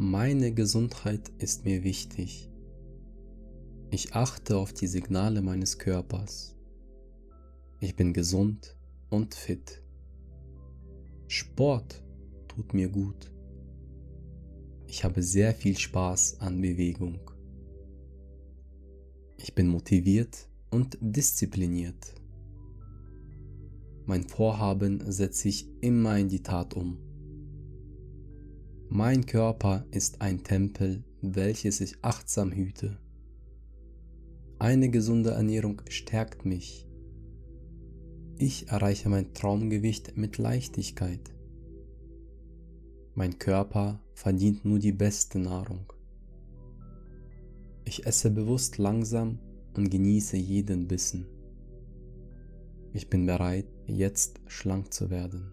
Meine Gesundheit ist mir wichtig. Ich achte auf die Signale meines Körpers. Ich bin gesund und fit. Sport tut mir gut. Ich habe sehr viel Spaß an Bewegung. Ich bin motiviert und diszipliniert. Mein Vorhaben setze ich immer in die Tat um. Mein Körper ist ein Tempel, welches ich achtsam hüte. Eine gesunde Ernährung stärkt mich. Ich erreiche mein Traumgewicht mit Leichtigkeit. Mein Körper verdient nur die beste Nahrung. Ich esse bewusst langsam und genieße jeden Bissen. Ich bin bereit, jetzt schlank zu werden.